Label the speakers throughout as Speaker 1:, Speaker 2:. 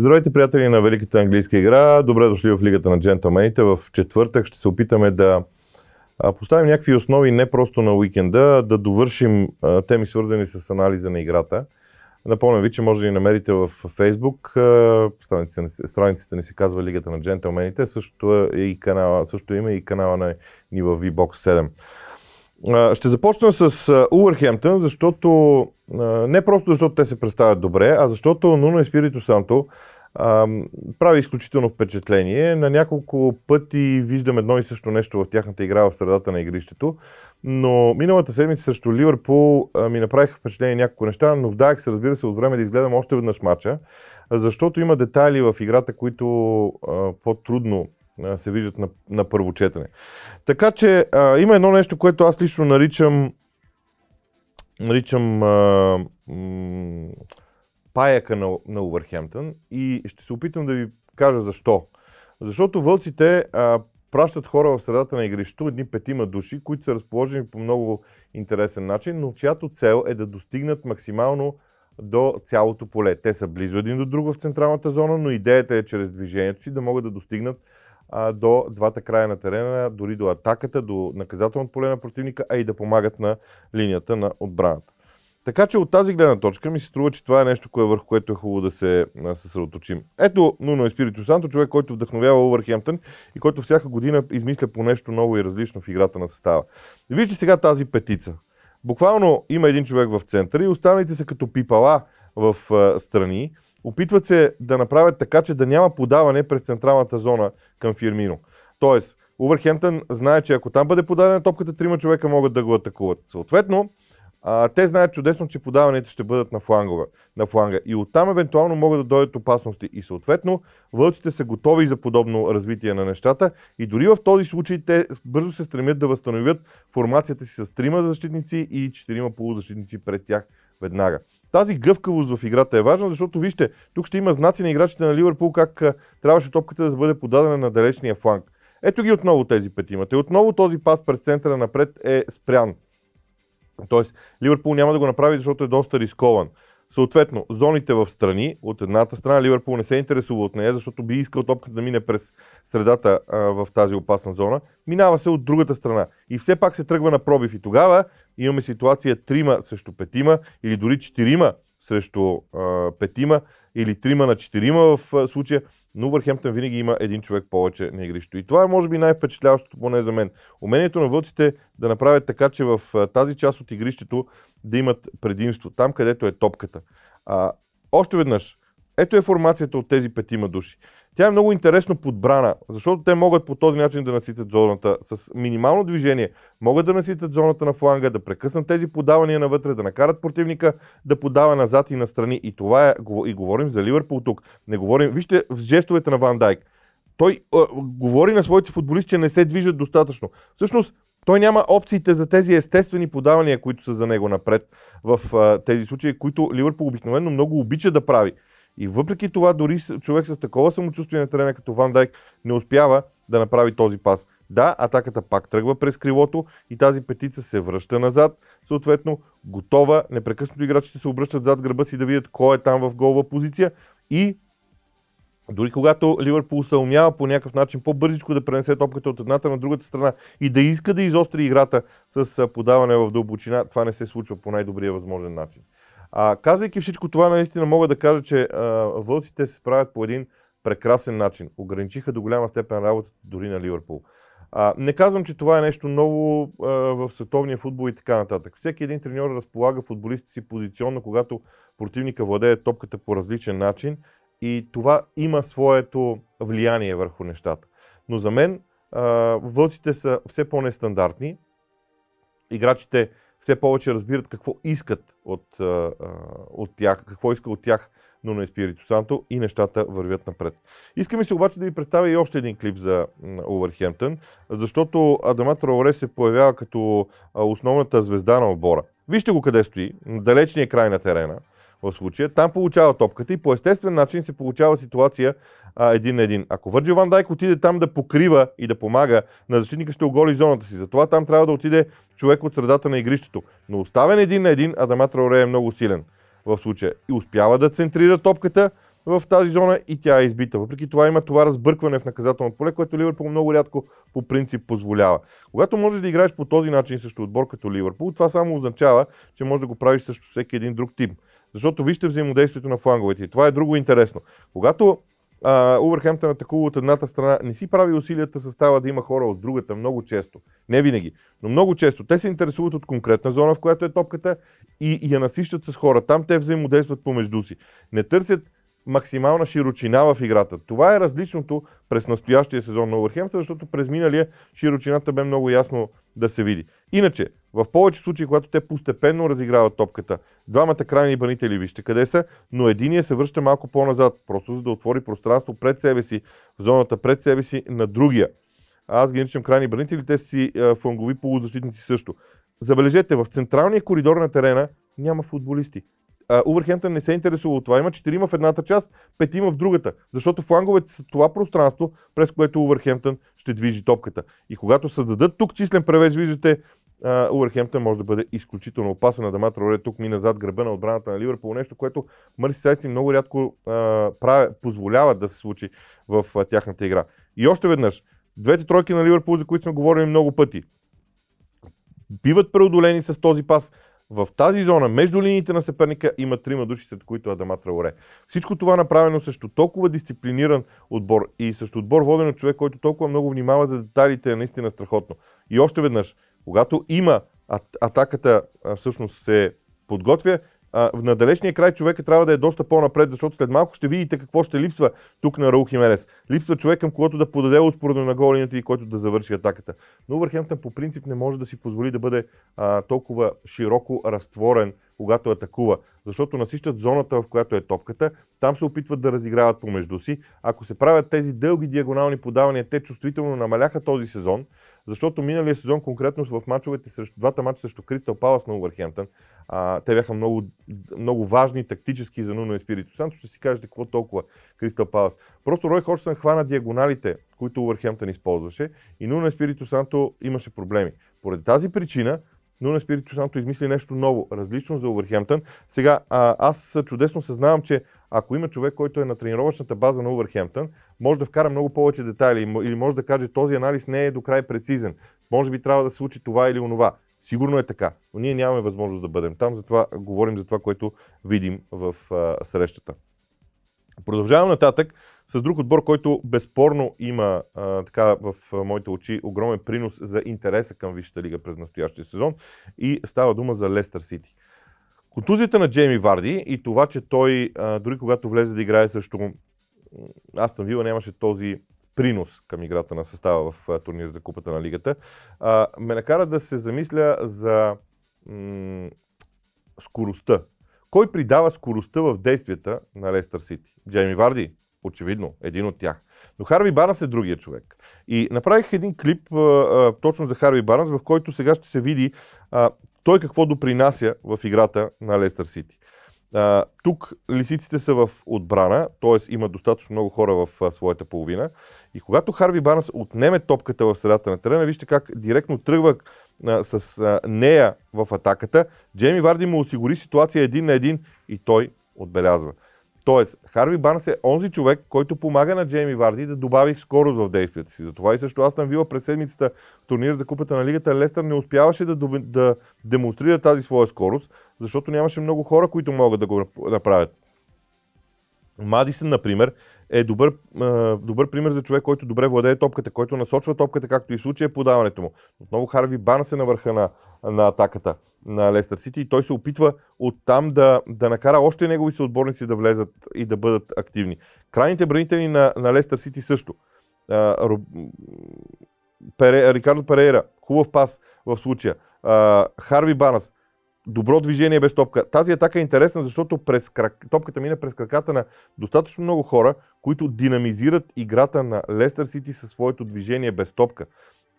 Speaker 1: Здравейте, приятели на Великата английска игра. Добре дошли в Лигата на джентълмените. В четвъртък ще се опитаме да поставим някакви основи не просто на уикенда, да довършим теми свързани с анализа на играта. Напомням ви, че може да ни намерите в Facebook. Страницата, ни се казва Лигата на джентълмените. Също, е и канала, също има и канала на ни в VBOX 7. Ще започна с Увърхемптън, защото не просто защото те се представят добре, а защото Нуно Еспирито Санто прави изключително впечатление. На няколко пъти виждам едно и също нещо в тяхната игра в средата на игрището. Но миналата седмица срещу Ливърпул ми направиха впечатление няколко неща. Нуждаех се, разбира се, от време да изгледам още веднъж матча, защото има детайли в играта, които по-трудно се виждат на, на първо четене. Така че а, има едно нещо, което аз лично наричам наричам а, м- паяка на, на Увърхемптън и ще се опитам да ви кажа защо. Защото вълците а, пращат хора в средата на игрището, едни петима души, които са разположени по много интересен начин, но чиято цел е да достигнат максимално до цялото поле. Те са близо един до друг в централната зона, но идеята е чрез движението си да могат да достигнат а, до двата края на терена, дори до атаката, до наказателното поле на противника, а и да помагат на линията на отбраната. Така че от тази гледна точка ми се струва, че това е нещо, кое, върху което е хубаво да се съсредоточим. Ето Нуно Еспирито Санто, човек, който вдъхновява Увърхемптън и който всяка година измисля по нещо ново и различно в играта на състава. Вижте сега тази петица. Буквално има един човек в центъра и останалите са като пипала в страни. Опитват се да направят така, че да няма подаване през централната зона към Фирмино. Тоест, Увърхемптън знае, че ако там бъде подадена топката, трима човека могат да го атакуват. Съответно, а, те знаят чудесно, че подаваните ще бъдат на, флангова, на фланга. И оттам евентуално могат да дойдат опасности. И съответно, вълците са готови за подобно развитие на нещата. И дори в този случай те бързо се стремят да възстановят формацията си с трима защитници и четирима полузащитници пред тях веднага. Тази гъвкавост в играта е важна, защото вижте, тук ще има знаци на играчите на Ливърпул как трябваше топката да бъде подадена на далечния фланг. Ето ги отново тези петимата. И отново този пас през центъра напред е спрян. Тоест, Ливърпул няма да го направи, защото е доста рискован. Съответно, зоните в страни, от едната страна Ливърпул не се интересува от нея, защото би искал топката да мине през средата а, в тази опасна зона. Минава се от другата страна. И все пак се тръгва на пробив. И тогава имаме ситуация трима срещу петима или дори четирима срещу а, петима или трима на четирима в а, случая но Върхемптън винаги има един човек повече на игрището. И това е може би най-впечатляващото поне за мен. Умението на вълците да направят така, че в тази част от игрището да имат предимство, там където е топката. А, още веднъж, ето е формацията от тези петима души. Тя е много интересно подбрана, защото те могат по този начин да наситят зоната с минимално движение. Могат да наситят зоната на фланга, да прекъснат тези подавания навътре, да накарат противника да подава назад и настрани. И това е, и говорим за Ливърпул тук. Не говорим, вижте в жестовете на Ван Дайк. Той а, говори на своите футболисти, че не се движат достатъчно. Всъщност, той няма опциите за тези естествени подавания, които са за него напред в а, тези случаи, които Ливърпул обикновено много обича да прави. И въпреки това, дори човек с такова самочувствие на терена като Ван Дайк не успява да направи този пас. Да, атаката пак тръгва през крилото и тази петица се връща назад, съответно готова, непрекъснато играчите се обръщат зад гърба си да видят кой е там в голова позиция и дори когато Ливърпул се умява по някакъв начин по-бързичко да пренесе топката от едната на другата страна и да иска да изостри играта с подаване в дълбочина, това не се случва по най-добрия възможен начин. А, казвайки всичко това, наистина мога да кажа, че а, вълците се справят по един прекрасен начин. Ограничиха до голяма степен работата дори на Ливърпул. А, не казвам, че това е нещо ново а, в световния футбол и така нататък. Всеки един треньор разполага футболистите си позиционно, когато противника владее топката по различен начин и това има своето влияние върху нещата. Но за мен а, вълците са все по-нестандартни. Играчите все повече разбират какво искат от, от тях, какво иска от тях но на Espiritu Санто и нещата вървят напред. Искаме се обаче да ви представя и още един клип за Увърхемптън, защото Адамат Траоре се появява като основната звезда на отбора. Вижте го къде стои, на далечния край на терена в случая. Там получава топката и по естествен начин се получава ситуация а, един на един. Ако Върджил Ван Дайк отиде там да покрива и да помага, на защитника ще оголи зоната си. Затова там трябва да отиде човек от средата на игрището. Но оставен един на един, Адамат Траоре е много силен в случая. И успява да центрира топката в тази зона и тя е избита. Въпреки това има това разбъркване в наказателното поле, което Ливърпул много рядко по принцип позволява. Когато можеш да играеш по този начин срещу отбор като Ливърпул, това само означава, че можеш да го правиш срещу всеки един друг тип. Защото вижте взаимодействието на фланговете. И това е друго интересно. Когато Увърхемптън атакува от едната страна, не си прави усилията състава да има хора от другата много често. Не винаги, но много често. Те се интересуват от конкретна зона, в която е топката и, и я насищат с хора. Там те взаимодействат помежду си. Не търсят максимална широчина в играта. Това е различното през настоящия сезон на Увърхемптън, защото през миналия широчината бе много ясно да се види. Иначе, в повече случаи, когато те постепенно разиграват топката, двамата крайни банители вижте къде са, но единия се връща малко по-назад, просто за да отвори пространство пред себе си, в зоната пред себе си на другия. Аз ги наричам крайни бранители, те си флангови полузащитници също. Забележете, в централния коридор на терена няма футболисти. Увърхемптън не се интересува от това. Има четирима в едната част, петима в другата. Защото фланговете са това пространство, през което Увърхемптън ще движи топката. И когато създадат тук числен превес, виждате, Увърхемптън може да бъде изключително опасен. на Дамат Роре тук мина зад гърба на отбраната на Ливърпул. Нещо, което Мърси Сайци много рядко а, позволяват да се случи в а, тяхната игра. И още веднъж, двете тройки на Ливърпул, за които сме говорили много пъти, биват преодолени с този пас в тази зона, между линиите на съперника, има трима души, след които Адама Траоре. Всичко това направено също толкова дисциплиниран отбор и също отбор воден от човек, който толкова много внимава за детайлите, е наистина страхотно. И още веднъж, когато има атаката всъщност се подготвя, а, в надалечния край човека трябва да е доста по-напред, защото след малко ще видите какво ще липсва тук на Раул Химерес. Липсва човек, към когото да подаде успоредно на голината и който да завърши атаката. Но Върхемптън по принцип не може да си позволи да бъде а, толкова широко разтворен, когато атакува, защото насищат зоната, в която е топката, там се опитват да разиграват помежду си. Ако се правят тези дълги диагонални подавания, те чувствително намаляха този сезон, защото миналия сезон конкретно в мачовете срещу, двата мача срещу Кристал Палас на Увърхемптън, а, те бяха много, много важни тактически за Нуно Еспирито Санто. Ще си кажете какво толкова Кристал Палас. Просто Рой Ходжсън хвана диагоналите, които Увърхемптън използваше и Нуно Еспирито Санто имаше проблеми. Поради тази причина Нуно Еспирито Санто измисли нещо ново, различно за Увърхемптън. Сега, а, аз чудесно съзнавам, че ако има човек, който е на тренировъчната база на Увърхемптън, може да вкара много повече детайли или може да каже, този анализ не е до край прецизен. Може би трябва да се случи това или онова. Сигурно е така, но ние нямаме възможност да бъдем там, затова говорим за това, което видим в а, срещата. Продължавам нататък с друг отбор, който безспорно има а, така в моите очи огромен принос за интереса към Висшата лига през настоящия сезон и става дума за Лестър Сити. Контузията на Джейми Варди и това, че той а, дори когато влезе да играе срещу Астон Вила нямаше този принос към играта на състава в турнир за Купата на Лигата, а, ме накара да се замисля за м- скоростта. Кой придава скоростта в действията на Лестър Сити? Джейми Варди? Очевидно, един от тях. Но Харви Барнс е другия човек. И направих един клип а, а, точно за Харви Барнс, в който сега ще се види а, той какво допринася в играта на Лестър Сити. А, тук лисиците са в отбрана, т.е. има достатъчно много хора в а, своята половина. И когато Харви Барнс отнеме топката в средата на терена, вижте как директно тръгва а, с а, нея в атаката. Джейми Варди му осигури ситуация един на един и той отбелязва. Тоест, Харви Барнс е онзи човек, който помага на Джейми Варди да добави скорост в действията си. Затова и също аз съм вила през седмицата в турнир за купата на лигата. Лестър не успяваше да, да демонстрира тази своя скорост, защото нямаше много хора, които могат да го направят. Мадисън, например, е добър, добър пример за човек, който добре владее топката, който насочва топката, както и в случая подаването му. Отново Харви Барнс е на върха на, на атаката на Лестър Сити и той се опитва оттам да, да накара още негови съотборници да влезат и да бъдат активни. Крайните бранители на, на Лестър Сити също. А, Ру... Пере, Рикардо Перейра, хубав пас в случая. А, Харви Банас, добро движение без топка. Тази атака е интересна, защото през крак... топката мина през краката на достатъчно много хора, които динамизират играта на Лестър Сити със своето движение без топка.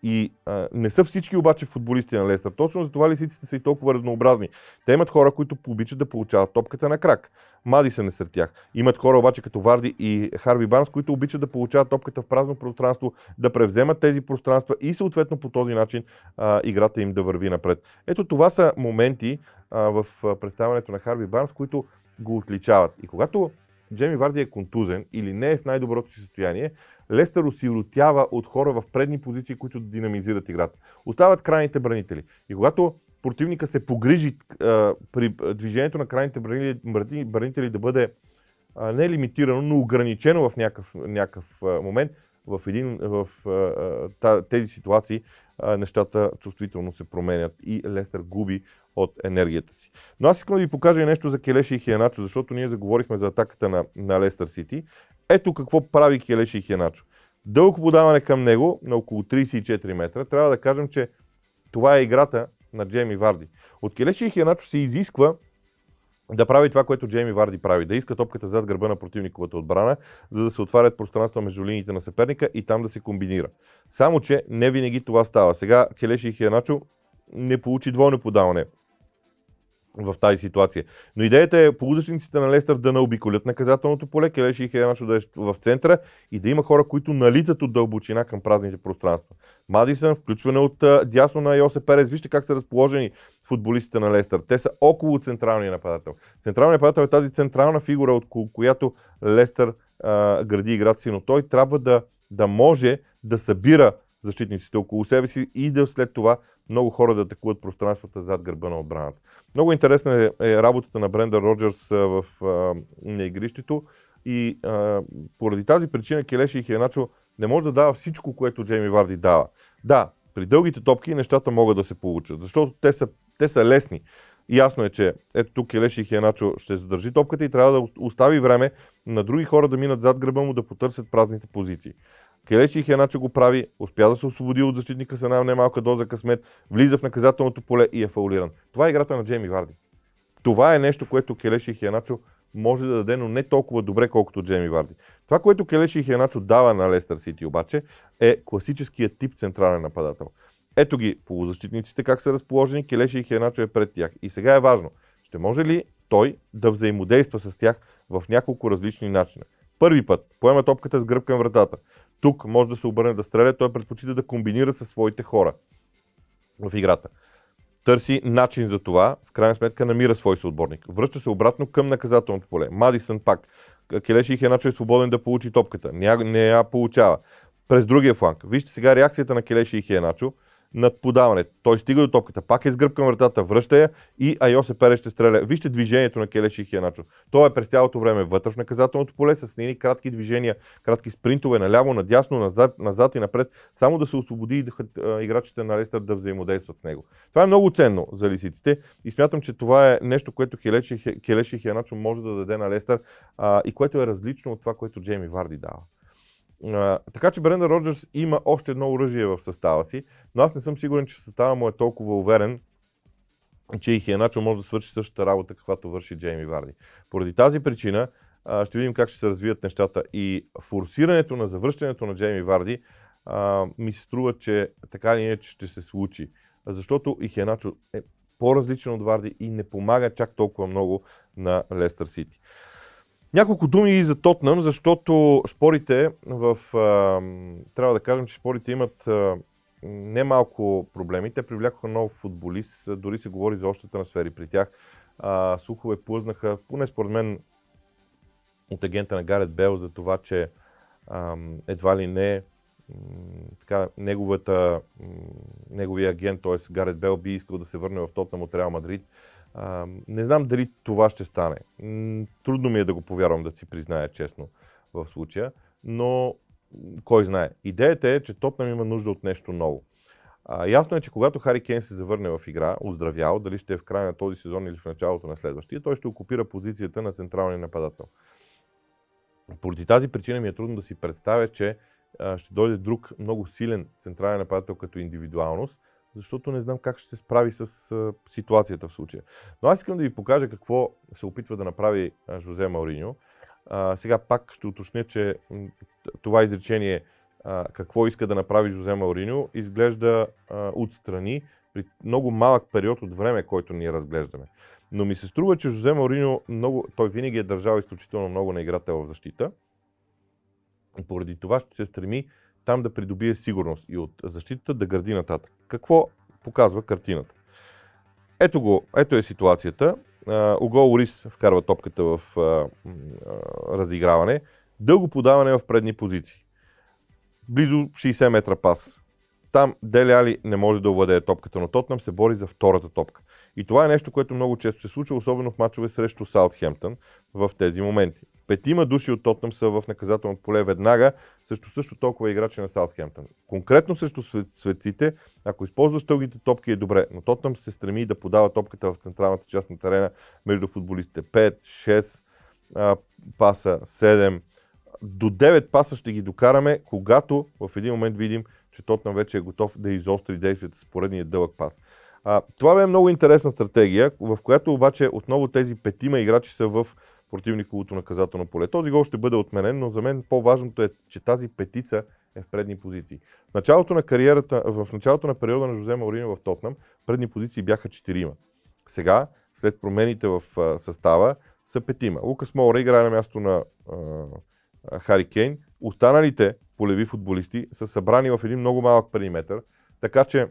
Speaker 1: И а, не са всички обаче футболисти на Лестър. Точно за това лисиците са и толкова разнообразни. Те имат хора, които обичат да получават топката на крак. Мади са не сред тях. Имат хора обаче като Варди и Харви Барнс, които обичат да получават топката в празно пространство, да превземат тези пространства и съответно по този начин а, играта им да върви напред. Ето това са моменти а, в представянето на Харви Барнс, които го отличават. И когато Джеми Варди е контузен или не е в най-доброто си състояние, Лестър осиротява от хора в предни позиции, които динамизират играта. Остават крайните бранители. И когато противника се погрижи а, при движението на крайните бранители, да бъде а, не лимитирано, но ограничено в някакъв, някакъв а, момент, в, един, в а, тези ситуации а, нещата чувствително се променят и Лестър губи от енергията си. Но аз искам да ви покажа и нещо за Келеши и Хиеначо, защото ние заговорихме за атаката на, на Лестър Сити. Ето какво прави Келеши и Хиеначо. Дълго подаване към него на около 34 метра. Трябва да кажем, че това е играта на Джейми Варди. От Келеши и Хиеначо се изисква да прави това, което Джейми Варди прави. Да иска топката зад гърба на противниковата отбрана, за да се отварят пространства между линиите на съперника и там да се комбинира. Само, че не винаги това става. Сега Келеши Хиеначо не получи двойно подаване в тази ситуация. Но идеята е полузащитниците на Лестър да наобиколят наказателното поле, Келеши и Хеначо да е в центъра и да има хора, които налитат от дълбочина към празните пространства. Мадисън, включване от дясно на Йосе Перес. Вижте как са разположени футболистите на Лестър. Те са около централния нападател. Централният нападател е тази централна фигура, от която Лестър а, гради играта си, но той трябва да, да може да събира защитниците около себе си и да след това много хора да атакуват пространствата зад гърба на отбраната. Много интересна е, е работата на Бренда Роджерс в на игрището и а, поради тази причина Келеши и Хеначо не може да дава всичко, което Джейми Варди дава. Да, при дългите топки нещата могат да се получат, защото те са, те са лесни. Ясно е, че ето тук Келеши и Хеначо ще задържи топката и трябва да остави време на други хора да минат зад гърба му да потърсят празните позиции. Келечи и Хеначо го прави, успя да се освободи от защитника с една немалка доза късмет, влиза в наказателното поле и е фаулиран. Това е играта на Джейми Варди. Това е нещо, което Келеши и Хеначо може да даде, но не толкова добре, колкото Джейми Варди. Това, което Келеши и Хеначо дава на Лестър Сити обаче, е класическият тип централен нападател. Ето ги полузащитниците как са разположени, Келеши и Хеначо е пред тях. И сега е важно, ще може ли той да взаимодейства с тях в няколко различни начина. Първи път поема топката с гръб към вратата. Тук може да се обърне да стреля, той предпочита да комбинира със своите хора в играта. Търси начин за това, в крайна сметка намира свой съотборник. Връща се обратно към наказателното поле. Мадисън пак. Келеши Хеначо е свободен да получи топката. Не я, не я получава. През другия фланг. Вижте сега реакцията на Келеши и Хеначо над подаване. Той стига до топката, пак е към вратата, връща я и Айосе Пере ще стреля. Вижте движението на Келеши и Хианачо. Той е през цялото време вътре в наказателното поле с нейни кратки движения, кратки спринтове наляво, надясно, назад, назад и напред, само да се освободи и да, играчите на Лестър да взаимодействат с него. Това е много ценно за лисиците и смятам, че това е нещо, което Келеши и Хианачо може да даде на Лестър а, и което е различно от това, което Джейми Варди дава. Така че Бренда Роджерс има още едно оръжие в състава си, но аз не съм сигурен, че състава му е толкова уверен, че и Хиеначо може да свърши същата работа, каквато върши Джейми Варди. Поради тази причина а, ще видим как ще се развият нещата и форсирането на завръщането на Джейми Варди а, ми се струва, че така или иначе ще се случи. Защото и Хиеначо е по-различен от Варди и не помага чак толкова много на Лестър Сити. Няколко думи и за Тотнам, защото спорите в... А, трябва да кажем, че спорите имат а, немалко проблеми. Те привлякоха нов футболист, дори се говори за още трансфери при тях. А, слухове плъзнаха, поне според мен, от агента на Гарет Бел за това, че а, едва ли не така, неговата, неговия агент, т.е. Гарет Бел би искал да се върне в Тотнам от Реал Мадрид. Не знам дали това ще стане. Трудно ми е да го повярвам, да си призная честно в случая, но кой знае. Идеята е, че Тотнам има нужда от нещо ново. А, ясно е, че когато Хари Кен се завърне в игра, оздравял, дали ще е в края на този сезон или в началото на следващия, той ще окупира позицията на централния нападател. Поради тази причина ми е трудно да си представя, че а, ще дойде друг много силен централен нападател като индивидуалност, защото не знам как ще се справи с а, ситуацията в случая. Но аз искам да ви покажа какво се опитва да направи а, Жозе Мауриньо. А, сега пак ще уточня, че това изречение а, какво иска да направи Жозе Мауриньо изглежда а, отстрани при много малък период от време, който ние разглеждаме. Но ми се струва, че Жозе Мауриньо много, той винаги е държал изключително много на играта в защита. И поради това ще се стреми там да придобие сигурност и от защитата да гради нататък. Какво показва картината? Ето го, ето е ситуацията. Уго Орис вкарва топката в а, а, разиграване. Дълго подаване в предни позиции. Близо 60 метра пас. Там Дели Али не може да овладее топката, но Тотнам се бори за втората топка. И това е нещо, което много често се случва, особено в мачове срещу Саутхемптън в тези моменти. Петима души от Тотнам са в наказателното поле веднага, също също толкова играчи на Саутхемптън. Конкретно срещу светците, ако използваш дългите топки е добре, но Тотнам се стреми да подава топката в централната част на терена между футболистите. 5, 6 а, паса, 7, до 9 паса ще ги докараме, когато в един момент видим, че Тотнам вече е готов да изостри действията с поредния дълъг пас. А, това бе много интересна стратегия, в която обаче отново тези петима играчи са в противниковото наказателно поле. Този гол ще бъде отменен, но за мен по-важното е, че тази петица е в предни позиции. В началото на кариерата, в началото на периода на Жозе Маорино в Тотнам, предни позиции бяха четирима. Сега, след промените в състава, са петима. Лукас Моура играе на място на а, Хари Кейн. Останалите полеви футболисти са събрани в един много малък периметр, така че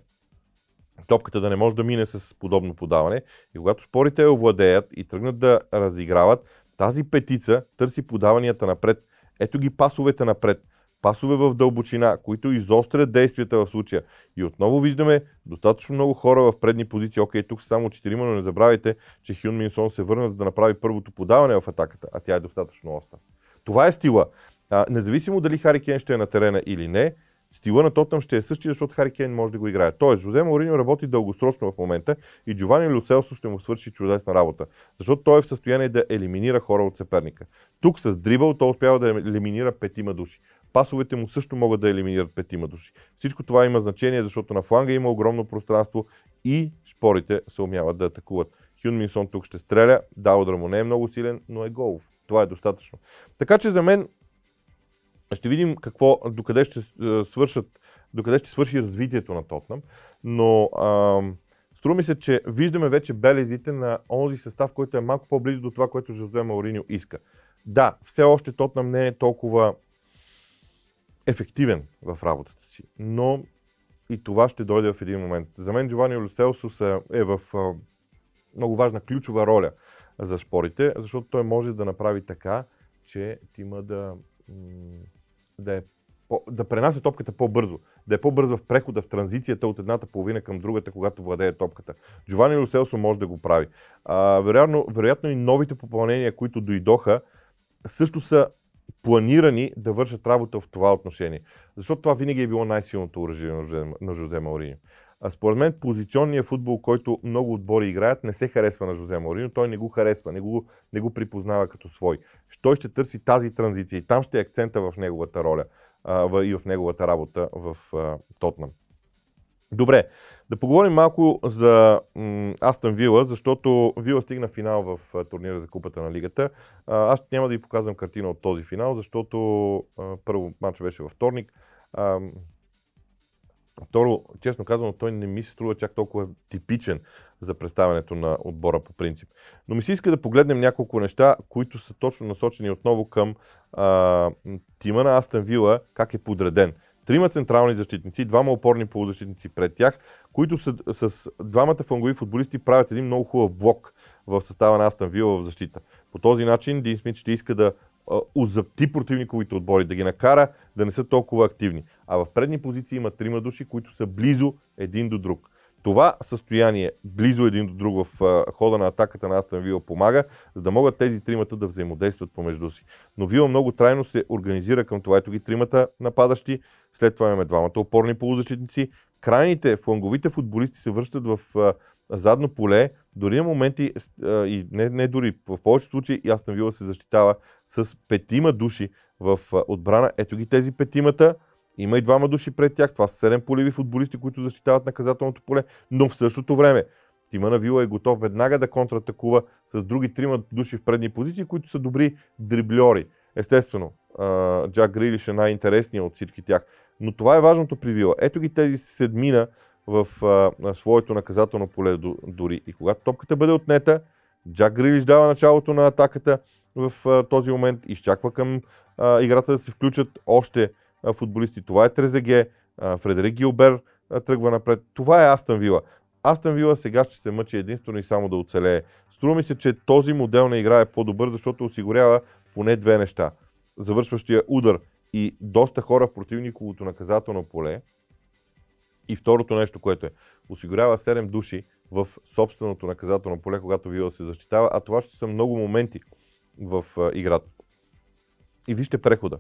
Speaker 1: топката да не може да мине с подобно подаване. И когато спорите я овладеят и тръгнат да разиграват, тази петица търси подаванията напред. Ето ги пасовете напред. Пасове в дълбочина, които изострят действията в случая. И отново виждаме достатъчно много хора в предни позиции. Окей, тук са само 4, но не забравяйте, че Хюн Минсон се върна за да направи първото подаване в атаката, а тя е достатъчно остра. Това е стила. А, независимо дали Хари Кен ще е на терена или не, стила на Тотъм ще е същия, защото Хари Кейн може да го играе. Тоест, Жозе Мауриньо работи дългосрочно в момента и Джовани Люцелсо ще му свърши чудесна работа, защото той е в състояние да елиминира хора от съперника. Тук с дрибъл той успява да елиминира петима души. Пасовете му също могат да елиминират петима души. Всичко това има значение, защото на фланга има огромно пространство и шпорите се умяват да атакуват. Хюн Минсон тук ще стреля, Даудър му не е много силен, но е голов. Това е достатъчно. Така че за мен ще видим какво, докъде ще свършат, докъде ще свърши развитието на Тотнам, но а, струва ми се, че виждаме вече белезите на онзи състав, който е малко по-близо до това, което Жозе Мауриньо иска. Да, все още Тотнам не е толкова ефективен в работата си, но и това ще дойде в един момент. За мен Джовани Люселсус е в а, много важна ключова роля за шпорите, защото той може да направи така, че тима да да, е по, да пренася топката по-бързо, да е по-бързо в прехода, в транзицията от едната половина към другата, когато владее топката. Джовани Люселсо може да го прави. А, вероятно, вероятно и новите попълнения, които дойдоха, също са планирани да вършат работа в това отношение. Защото това винаги е било най-силното оръжие на Жозе, Мауриньо. А според мен позиционният футбол, който много отбори играят, не се харесва на Жозе Морино. Той не го харесва, не го, не го припознава като свой. Той ще търси тази транзиция и там ще е акцента в неговата роля а, и в неговата работа в а, Тотнам. Добре, да поговорим малко за м, Астън Вила, защото Вила стигна финал в а, турнира за Купата на Лигата. А, аз няма да ви показвам картина от този финал, защото а, първо матч беше във вторник. А, Второ, честно казано, той не ми се струва чак толкова типичен за представянето на отбора по принцип. Но ми се иска да погледнем няколко неща, които са точно насочени отново към а, тима на Астен Вила, как е подреден. Трима централни защитници, двама опорни полузащитници пред тях, които са, с двамата флангови футболисти правят един много хубав блок в състава на Астен Вила в защита. По този начин Дин Смит ще иска да озапти противниковите отбори, да ги накара да не са толкова активни. А в предни позиции има трима души, които са близо един до друг. Това състояние, близо един до друг в хода на атаката на Астан Вила помага, за да могат тези тримата да взаимодействат помежду си. Но Вила много трайно се организира към това. Ето ги тримата нападащи, след това имаме двамата опорни полузащитници. Крайните, фланговите футболисти се връщат в задно поле, дори на моменти, и не, не дори, в повечето случаи Астан Вила се защитава с петима души в отбрана. Ето ги тези петимата. Има и двама души пред тях. Това са седем полеви футболисти, които защитават наказателното поле. Но в същото време Тима на Вила е готов веднага да контратакува с други трима души в предни позиции, които са добри дрибльори. Естествено, Джак Грилиш е най-интересният от всички тях. Но това е важното при Вила. Ето ги тези седмина в а, своето наказателно поле дори. И когато топката бъде отнета, Джак Грилиш дава началото на атаката в а, този момент, изчаква към а, играта да се включат още а, футболисти. Това е Трезеге, а, Фредерик Гилбер а, тръгва напред. Това е Астън Вила. Астън Вила сега ще се мъчи единствено и само да оцелее. Струва ми се, че този модел на игра е по-добър, защото осигурява поне две неща. Завършващия удар и доста хора в противниковото наказателно поле. И второто нещо, което е, осигурява 7 души в собственото наказателно поле, когато Вила се защитава, а това ще са много моменти в играта. И вижте прехода.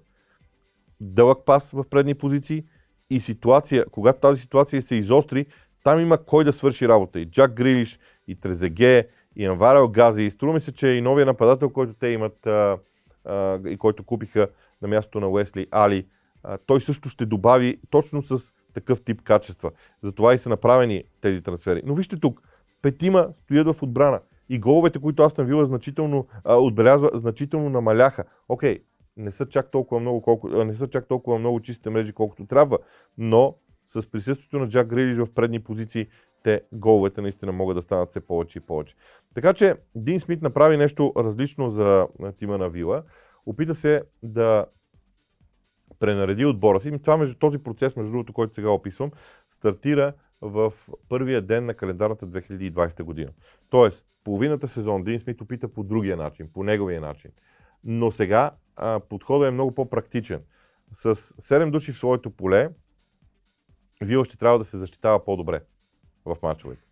Speaker 1: Дълъг пас в предни позиции и ситуация, когато тази ситуация се изостри, там има кой да свърши работа. И Джак Грилиш, и Трезеге, и Анварел Гази. И струва ми се, че и новия нападател, който те имат а, а, и който купиха на мястото на Уесли Али, а, той също ще добави точно с такъв тип качества. Затова и са направени тези трансфери. Но вижте тук, петима стоят в отбрана и головете, които Астан Вила значително а, отбелязва, значително намаляха. Окей, не са чак толкова много, колко, не са чак толкова много чистите мрежи, колкото трябва, но с присъствието на Джак Грилиш в предни позиции, те головете наистина могат да станат все повече и повече. Така че Дин Смит направи нещо различно за тима на Вила. Опита се да пренареди отбора си. Това, между, този процес, между другото, който сега описвам, стартира в първия ден на календарната 2020 година. Тоест, половината сезон Дин Смит опита по другия начин, по неговия начин. Но сега а, подходът е много по-практичен. С 7 души в своето поле, Вила ще трябва да се защитава по-добре в мачовете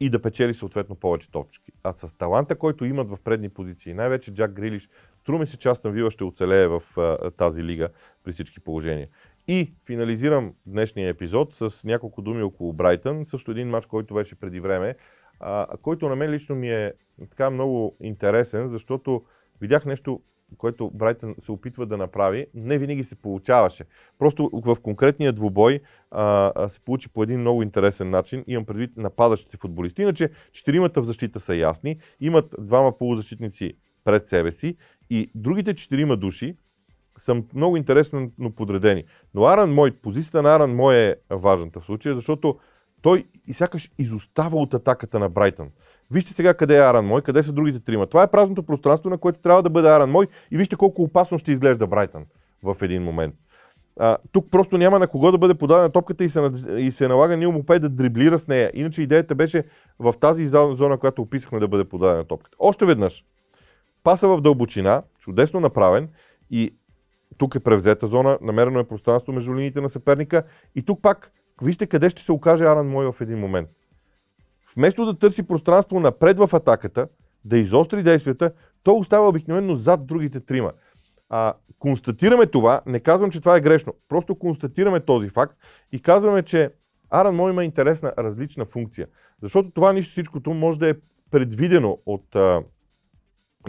Speaker 1: и да печели съответно повече топчки. А с таланта, който имат в предни позиции, най-вече Джак Грилиш, струва ми се, че Астан Вила ще оцелее в а, тази лига при всички положения. И финализирам днешния епизод с няколко думи около Брайтън. Също един матч, който беше преди време, а, който на мен лично ми е така много интересен, защото видях нещо което Брайтън се опитва да направи, не винаги се получаваше. Просто в конкретния двубой а, се получи по един много интересен начин. Имам предвид нападащите футболисти. Иначе четиримата в защита са ясни. Имат двама полузащитници пред себе си и другите четирима души са много интересно подредени. Но Аран Мой, позицията на Аран Мой е важната в случая, защото той и сякаш изостава от атаката на Брайтън. Вижте сега къде е Аран Мой, къде са другите трима. Това е празното пространство, на което трябва да бъде Аран Мой и вижте колко опасно ще изглежда Брайтън в един момент. А, тук просто няма на кого да бъде подадена топката и се, и се налага Нил Мопей да дриблира с нея. Иначе идеята беше в тази зона, която описахме да бъде подадена топката. Още веднъж. Паса в дълбочина, чудесно направен и тук е превзета зона, намерено е пространство между линиите на съперника и тук пак вижте къде ще се окаже Аран Мой в един момент. Вместо да търси пространство напред в атаката, да изостри действията, то остава обикновено зад другите трима. А, констатираме това, не казвам, че това е грешно, просто констатираме този факт и казваме, че Аран Мой има интересна, различна функция. Защото това нищо всичкото може да е предвидено от а,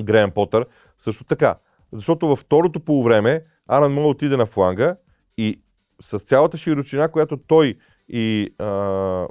Speaker 1: Греъм Потър. Също така, защото във второто полувреме Аран Мой отиде на фланга и с цялата широчина, която той и а,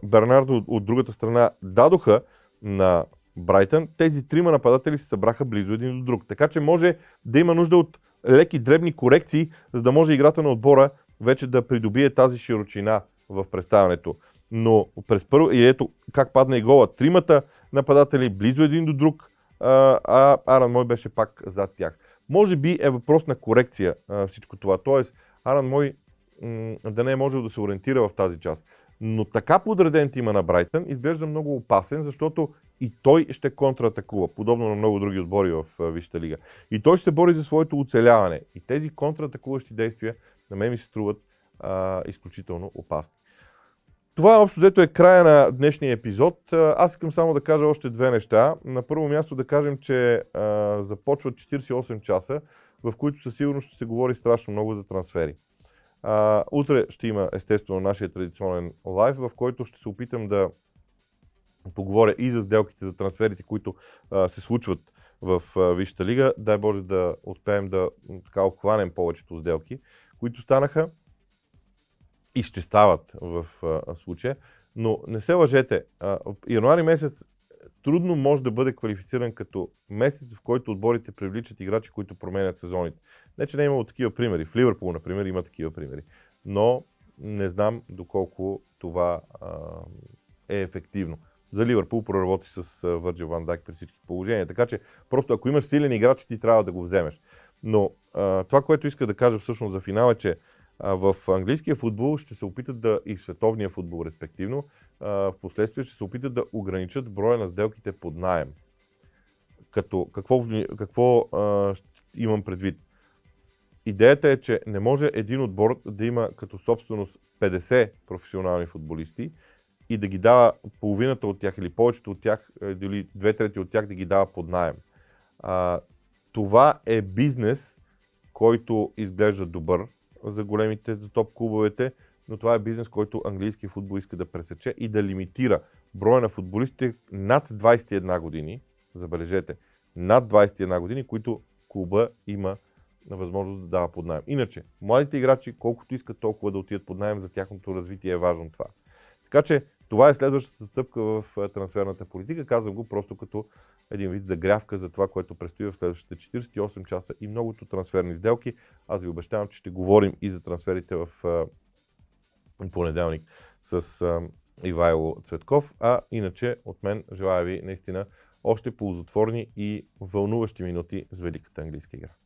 Speaker 1: Бернардо от, от другата страна дадоха на Брайтън, тези трима нападатели се събраха близо един до друг. Така че може да има нужда от леки дребни корекции, за да може играта на отбора вече да придобие тази широчина в представянето. Но през първо, и ето как падна и гола. Тримата нападатели близо един до друг, а Аран Мой беше пак зад тях. Може би е въпрос на корекция всичко това. Тоест, Аран Мой да не е можел да се ориентира в тази част. Но така подреден тима на Брайтън изглежда много опасен, защото и той ще контратакува, подобно на много други отбори в Висшата лига. И той ще се бори за своето оцеляване. И тези контратакуващи действия на мен ми се струват а, изключително опасни. Това общо взето е края на днешния епизод. Аз искам само да кажа още две неща. На първо място да кажем, че а, започват 48 часа, в които със сигурност ще се говори страшно много за трансфери. А, утре ще има естествено нашия традиционен лайв, в който ще се опитам да поговоря и за сделките, за трансферите, които а, се случват в Висшата лига. Дай Боже да успеем да така обхванем повечето сделки, които станаха и ще стават в а, случая. Но не се лъжете, януари месец трудно може да бъде квалифициран като месец, в който отборите привличат играчи, които променят сезоните. Не, че не е имало такива примери. В Ливърпул, например, има такива примери. Но не знам доколко това а, е ефективно. За Ливърпул проработи с Върджил Ван Дайк при всички положения. Така че просто ако имаш силен играч, ти трябва да го вземеш. Но а, това, което иска да кажа всъщност за финал е, че в английския футбол ще се опитат да и в световния футбол респективно в последствие ще се опитат да ограничат броя на сделките под найем. Като, какво, какво а, имам предвид? Идеята е, че не може един отбор да има като собственост 50 професионални футболисти и да ги дава половината от тях или повечето от тях, или две трети от тях да ги дава под найем. А, това е бизнес, който изглежда добър за големите, за топ клубовете, но това е бизнес, който английски футбол иска да пресече и да лимитира броя на футболистите над 21 години, забележете, над 21 години, които клуба има на възможност да дава под найем. Иначе, младите играчи, колкото искат толкова да отидат под найем, за тяхното развитие е важно това. Така че това е следващата стъпка в трансферната политика. Казвам го просто като един вид загрявка за това, което предстои в следващите 48 часа и многото трансферни сделки. Аз ви обещавам, че ще говорим и за трансферите в понеделник с Ивайло Цветков. А иначе от мен желая ви наистина още ползотворни и вълнуващи минути с великата английска игра.